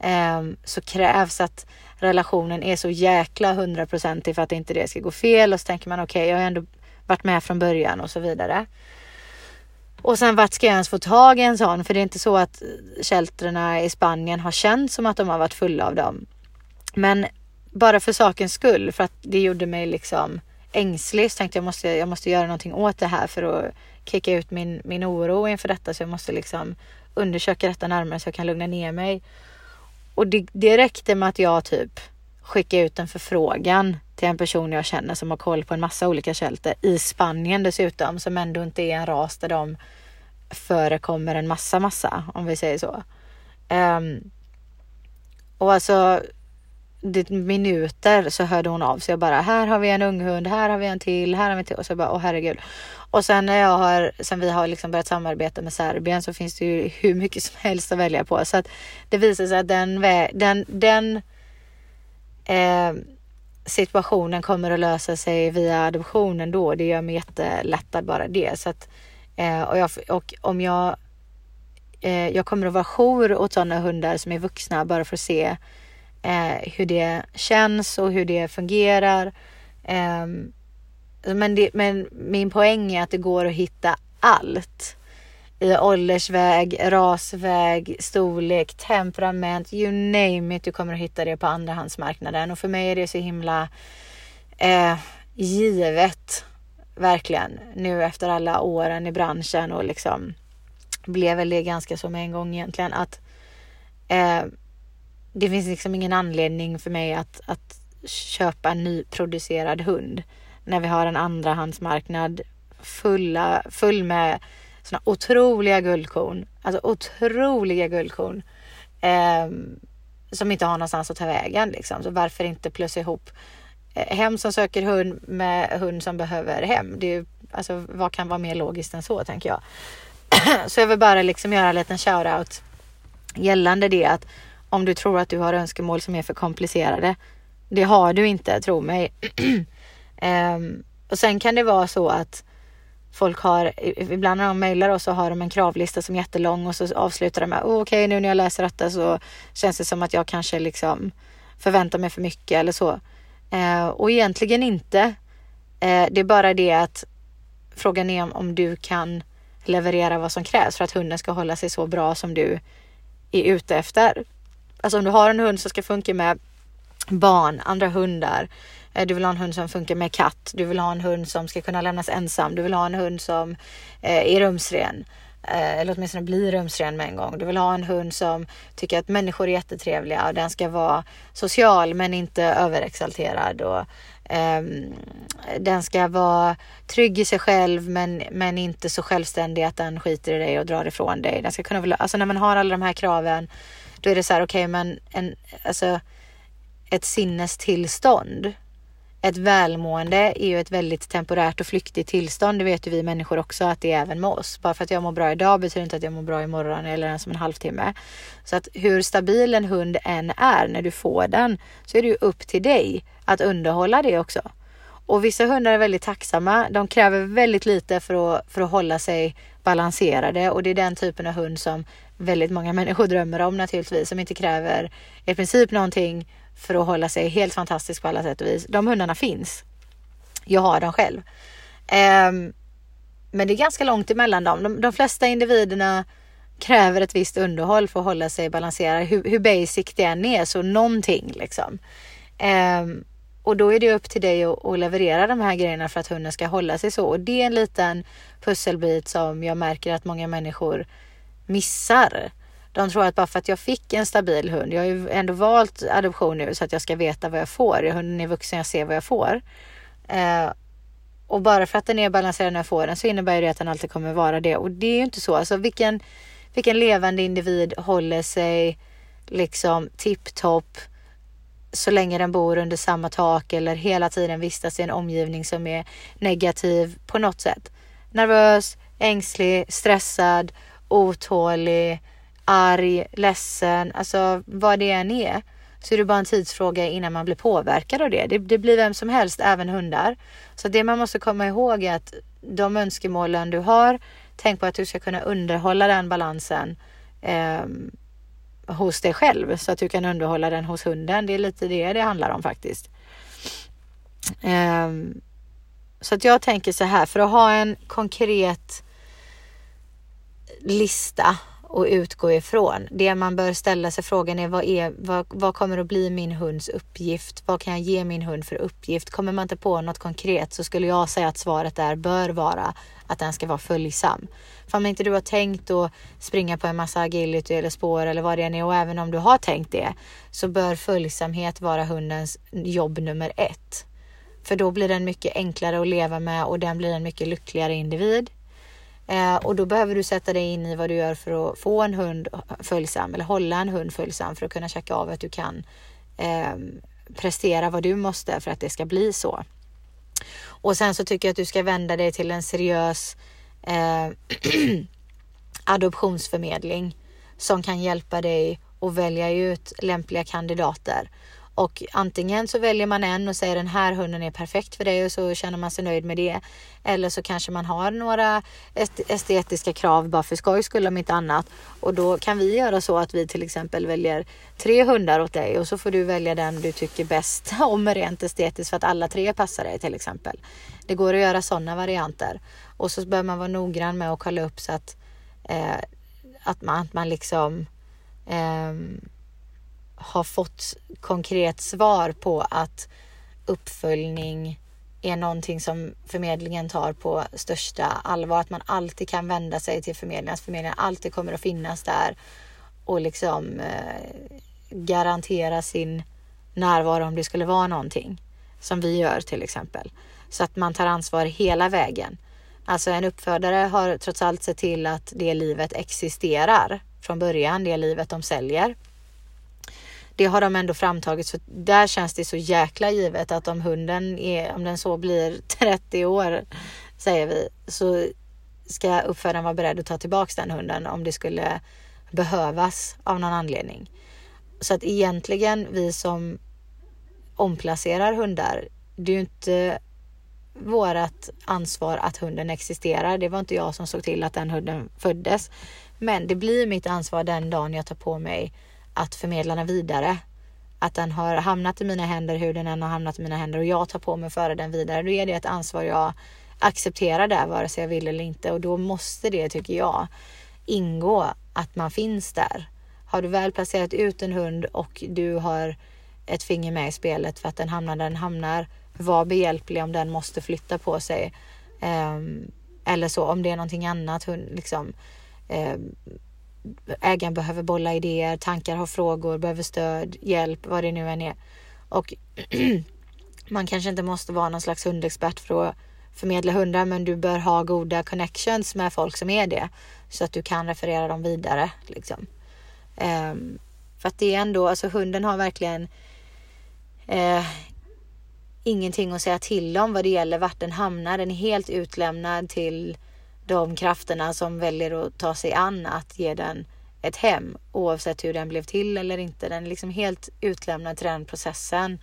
[SPEAKER 1] eh, så krävs att relationen är så jäkla hundraprocentig för att inte det ska gå fel och så tänker man okej, okay, jag har ändå varit med från början och så vidare. Och sen vart ska jag ens få tag i en sån? För det är inte så att sheltrarna i Spanien har känt som att de har varit fulla av dem. Men bara för sakens skull, för att det gjorde mig liksom ängslig, så tänkte jag måste, jag måste göra någonting åt det här för att kicka ut min, min oro inför detta. Så jag måste liksom undersöka detta närmare så jag kan lugna ner mig. Och det, det räckte med att jag typ skickade ut en förfrågan till en person jag känner som har koll på en massa olika shelter i Spanien dessutom, som ändå inte är en ras där de förekommer en massa, massa om vi säger så. Um, och alltså minuter så hörde hon av sig och bara här har vi en unghund, här har vi en till, här har vi en till och så bara åh herregud. Och sen när jag har, sen vi har liksom börjat samarbeta med Serbien så finns det ju hur mycket som helst att välja på. Så att det visar sig att den, den, den eh, situationen kommer att lösa sig via adoptionen då. Det gör mig jättelättad bara det. Så att, eh, och, jag, och om jag, eh, jag kommer att vara jour åt sådana hundar som är vuxna bara för att se eh, hur det känns och hur det fungerar. Eh, men, det, men min poäng är att det går att hitta allt. I åldersväg, rasväg, storlek, temperament, you name it. Du kommer att hitta det på andrahandsmarknaden och för mig är det så himla eh, givet. Verkligen. Nu efter alla åren i branschen och liksom blev väl det ganska så med en gång egentligen att eh, det finns liksom ingen anledning för mig att, att köpa en nyproducerad hund när vi har en andrahandsmarknad fulla, full med såna otroliga guldkorn. Alltså otroliga guldkorn. Eh, som inte har någonstans att ta vägen liksom. Så varför inte plussa ihop eh, hem som söker hund med hund som behöver hem. Det är ju, alltså vad kan vara mer logiskt än så tänker jag. så jag vill bara liksom göra en liten shoutout gällande det att om du tror att du har önskemål som är för komplicerade. Det har du inte, tro mig. Um, och sen kan det vara så att folk har, ibland när de mejlar oss så har de en kravlista som är jättelång och så avslutar de med oh, okej okay, nu när jag läser detta så känns det som att jag kanske liksom förväntar mig för mycket eller så. Uh, och egentligen inte. Uh, det är bara det att frågan är om, om du kan leverera vad som krävs för att hunden ska hålla sig så bra som du är ute efter. Alltså om du har en hund som ska funka med barn, andra hundar, eh, du vill ha en hund som funkar med katt. Du vill ha en hund som ska kunna lämnas ensam. Du vill ha en hund som eh, är rumsren. Eh, eller åtminstone blir rumsren med en gång. Du vill ha en hund som tycker att människor är jättetrevliga och den ska vara social men inte överexalterad. Och, um, den ska vara trygg i sig själv men, men inte så självständig att den skiter i dig och drar ifrån dig. Den ska kunna, alltså när man har alla de här kraven då är det så här okej okay, men en, alltså ett sinnestillstånd ett välmående är ju ett väldigt temporärt och flyktigt tillstånd. Det vet ju vi människor också att det är även med oss. Bara för att jag mår bra idag betyder inte att jag mår bra imorgon eller ens om en halvtimme. Så att hur stabil en hund än är när du får den så är det ju upp till dig att underhålla det också. Och vissa hundar är väldigt tacksamma. De kräver väldigt lite för att, för att hålla sig balanserade och det är den typen av hund som väldigt många människor drömmer om naturligtvis, som inte kräver i princip någonting för att hålla sig helt fantastisk på alla sätt och vis. De hundarna finns. Jag har dem själv. Um, men det är ganska långt emellan dem. De, de, flesta individerna kräver ett visst underhåll för att hålla sig balanserad. Hur, hur basic det än är, så någonting liksom. Um, och då är det upp till dig att, att, leverera de här grejerna för att hunden ska hålla sig så. Och det är en liten pusselbit som jag märker att många människor missar. De tror att bara för att jag fick en stabil hund, jag har ju ändå valt adoption nu så att jag ska veta vad jag får. Hunden är vuxen, jag ser vad jag får. Eh, och bara för att den är balanserad när jag får den så innebär det att den alltid kommer vara det. Och det är ju inte så. Alltså vilken, vilken levande individ håller sig liksom tipptopp så länge den bor under samma tak eller hela tiden vistas i en omgivning som är negativ på något sätt. Nervös, ängslig, stressad, otålig, arg, ledsen, alltså vad det än är. Så är det bara en tidsfråga innan man blir påverkad av det. Det, det blir vem som helst, även hundar. Så det man måste komma ihåg är att de önskemålen du har, tänk på att du ska kunna underhålla den balansen eh, hos dig själv så att du kan underhålla den hos hunden. Det är lite det det handlar om faktiskt. Eh, så att jag tänker så här, för att ha en konkret lista och utgå ifrån. Det man bör ställa sig frågan är vad, är, vad, vad kommer att bli min hunds uppgift? Vad kan jag ge min hund för uppgift? Kommer man inte på något konkret så skulle jag säga att svaret där bör vara att den ska vara följsam. För om inte du har tänkt att springa på en massa agility eller spår eller vad det än är och även om du har tänkt det så bör följsamhet vara hundens jobb nummer ett. För då blir den mycket enklare att leva med och den blir en mycket lyckligare individ. Eh, och då behöver du sätta dig in i vad du gör för att få en hund följsam eller hålla en hund följsam för att kunna checka av att du kan eh, prestera vad du måste för att det ska bli så. Och sen så tycker jag att du ska vända dig till en seriös eh, adoptionsförmedling som kan hjälpa dig att välja ut lämpliga kandidater. Och antingen så väljer man en och säger den här hunden är perfekt för dig och så känner man sig nöjd med det. Eller så kanske man har några estetiska krav bara för skojs skull om inte annat. Och då kan vi göra så att vi till exempel väljer tre hundar åt dig och så får du välja den du tycker bäst om rent estetiskt för att alla tre passar dig till exempel. Det går att göra sådana varianter. Och så bör man vara noggrann med att kolla upp så att, eh, att, man, att man liksom eh, har fått konkret svar på att uppföljning är någonting som förmedlingen tar på största allvar. Att man alltid kan vända sig till förmedlingen, att förmedlingen alltid kommer att finnas där och liksom eh, garantera sin närvaro om det skulle vara någonting som vi gör till exempel. Så att man tar ansvar hela vägen. Alltså en uppfödare har trots allt sett till att det livet existerar från början, det livet de säljer det har de ändå framtagit så där känns det så jäkla givet att om hunden är, om den så blir 30 år säger vi, så ska uppfödaren vara beredd att ta tillbaks den hunden om det skulle behövas av någon anledning. Så att egentligen vi som omplacerar hundar, det är ju inte vårat ansvar att hunden existerar. Det var inte jag som såg till att den hunden föddes. Men det blir mitt ansvar den dagen jag tar på mig att förmedla den vidare. Att den har hamnat i mina händer, hur den än har hamnat i mina händer och jag tar på mig att föra den vidare. Då är det ett ansvar jag accepterar där vare sig jag vill eller inte och då måste det, tycker jag, ingå att man finns där. Har du väl placerat ut en hund och du har ett finger med i spelet för att den hamnar där den hamnar, var behjälplig om den måste flytta på sig. Um, eller så, om det är någonting annat, hund, liksom, eh, ägaren behöver bolla idéer, tankar, har frågor, behöver stöd, hjälp, vad det nu än är. Och man kanske inte måste vara någon slags hundexpert för att förmedla hundar, men du bör ha goda connections med folk som är det så att du kan referera dem vidare. Liksom. Um, för att det är ändå, alltså hunden har verkligen uh, ingenting att säga till om vad det gäller vart den hamnar. Den är helt utlämnad till de krafterna som väljer att ta sig an att ge den ett hem oavsett hur den blev till eller inte. Den är liksom helt utlämnad till den processen.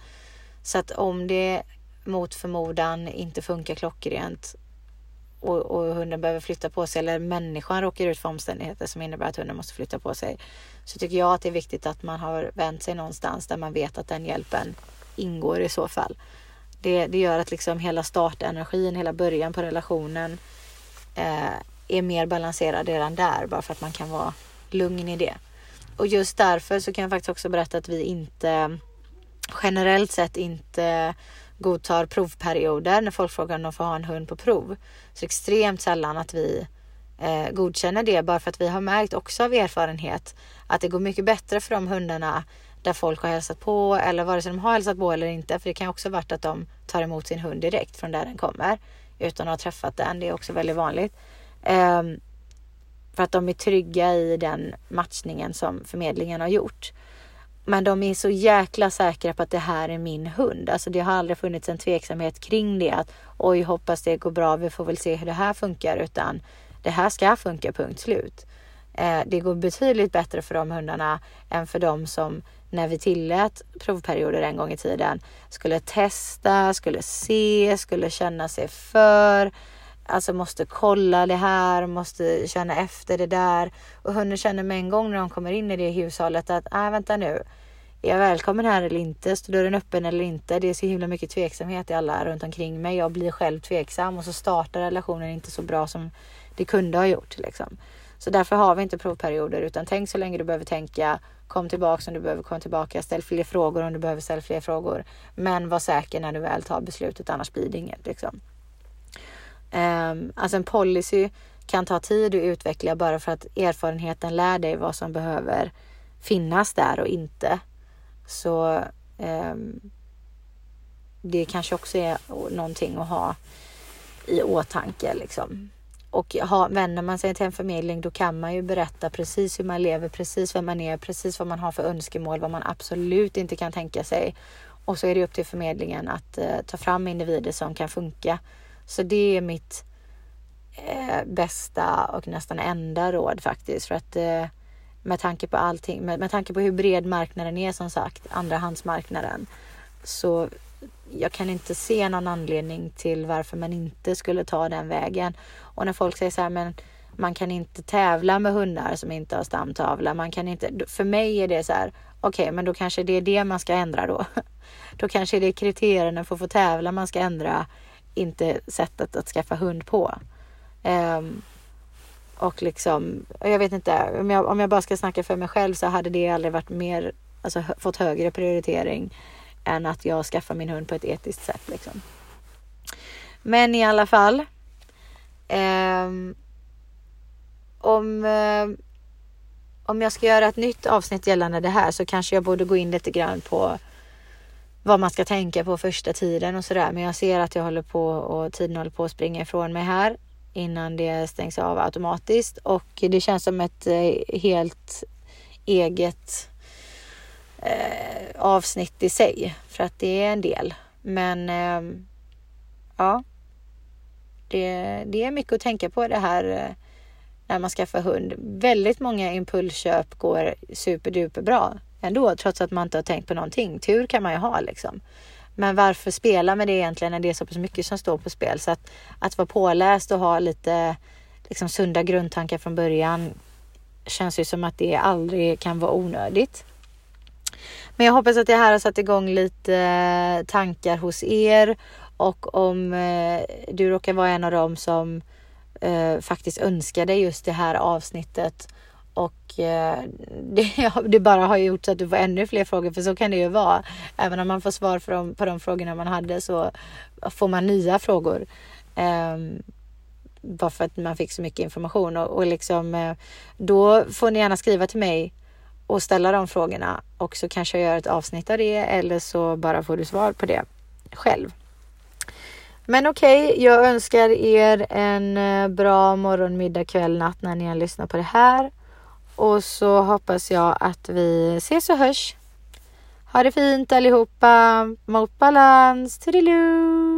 [SPEAKER 1] Så att om det mot förmodan inte funkar klockrent och, och, hunden behöver flytta på sig eller människan råkar ut för omständigheter som innebär att hunden måste flytta på sig. Så tycker jag att det är viktigt att man har vänt sig någonstans där man vet att den hjälpen ingår i så fall. Det, det gör att liksom hela startenergin, hela början på relationen Eh, är mer balanserad redan där bara för att man kan vara lugn i det. Och just därför så kan jag faktiskt också berätta att vi inte generellt sett inte godtar provperioder när folk frågar om de får ha en hund på prov. Så extremt sällan att vi eh, godkänner det bara för att vi har märkt också av erfarenhet att det går mycket bättre för de hundarna där folk har hälsat på eller vare sig de har hälsat på eller inte. För det kan också varit att de tar emot sin hund direkt från där den kommer utan att ha träffat den. Det är också väldigt vanligt. Um, för att de är trygga i den matchningen som förmedlingen har gjort. Men de är så jäkla säkra på att det här är min hund. Alltså det har aldrig funnits en tveksamhet kring det. Att oj, hoppas det går bra. Vi får väl se hur det här funkar. Utan det här ska funka, punkt slut. Eh, det går betydligt bättre för de hundarna än för de som när vi tillät provperioder en gång i tiden skulle testa, skulle se, skulle känna sig för. Alltså måste kolla det här, måste känna efter det där. Och hunden känner med en gång när de kommer in i det hushållet att, nej äh, vänta nu. Är jag välkommen här eller inte? Står dörren öppen eller inte? Det är så himla mycket tveksamhet i alla runt omkring mig. Jag blir själv tveksam och så startar relationen inte så bra som det kunde ha gjort. Liksom. Så därför har vi inte provperioder utan tänk så länge du behöver tänka. Kom tillbaka om du behöver komma tillbaka. Ställ fler frågor om du behöver ställa fler frågor. Men var säker när du väl tar beslutet annars blir det inget. Liksom. Um, alltså en policy kan ta tid att utveckla bara för att erfarenheten lär dig vad som behöver finnas där och inte. Så um, det kanske också är någonting att ha i åtanke liksom. Och ha, vänder man sig till en förmedling då kan man ju berätta precis hur man lever, precis vem man är, precis vad man har för önskemål, vad man absolut inte kan tänka sig. Och så är det upp till förmedlingen att eh, ta fram individer som kan funka så det är mitt eh, bästa och nästan enda råd faktiskt. För att eh, med tanke på allting, med, med tanke på hur bred marknaden är som sagt, andrahandsmarknaden. Så jag kan inte se någon anledning till varför man inte skulle ta den vägen. Och när folk säger så här, men man kan inte tävla med hundar som inte har stamtavla. Man kan inte, för mig är det så här, okej, okay, men då kanske det är det man ska ändra då. Då kanske det är kriterierna för att få tävla man ska ändra inte sättet att skaffa hund på. Um, och liksom, jag vet inte, om jag, om jag bara ska snacka för mig själv så hade det aldrig varit mer, alltså fått högre prioritering än att jag skaffar min hund på ett etiskt sätt. Liksom. Men i alla fall. Um, om, um, om jag ska göra ett nytt avsnitt gällande det här så kanske jag borde gå in lite grann på vad man ska tänka på första tiden och sådär. Men jag ser att jag håller på och tiden håller på att springa ifrån mig här innan det stängs av automatiskt och det känns som ett eh, helt eget eh, avsnitt i sig för att det är en del. Men eh, ja, det, det är mycket att tänka på det här eh, när man skaffar hund. Väldigt många impulsköp går superduper bra ändå, trots att man inte har tänkt på någonting. Tur kan man ju ha liksom. Men varför spela med det egentligen när det är så pass mycket som står på spel? Så att, att vara påläst och ha lite liksom, sunda grundtankar från början känns ju som att det aldrig kan vara onödigt. Men jag hoppas att det här har satt igång lite eh, tankar hos er och om eh, du råkar vara en av dem som eh, faktiskt önskade just det här avsnittet och eh, det, det, bara har gjort så att du får ännu fler frågor, för så kan det ju vara. Även om man får svar på de, på de frågorna man hade så får man nya frågor. Eh, bara för att man fick så mycket information och, och liksom eh, då får ni gärna skriva till mig och ställa de frågorna och så kanske jag gör ett avsnitt av det eller så bara får du svar på det själv. Men okej, okay, jag önskar er en eh, bra morgon, middag, kväll, natt när ni har lyssnat på det här. Och så hoppas jag att vi ses och hörs. Ha det fint allihopa. Mot balans. Toodiloo!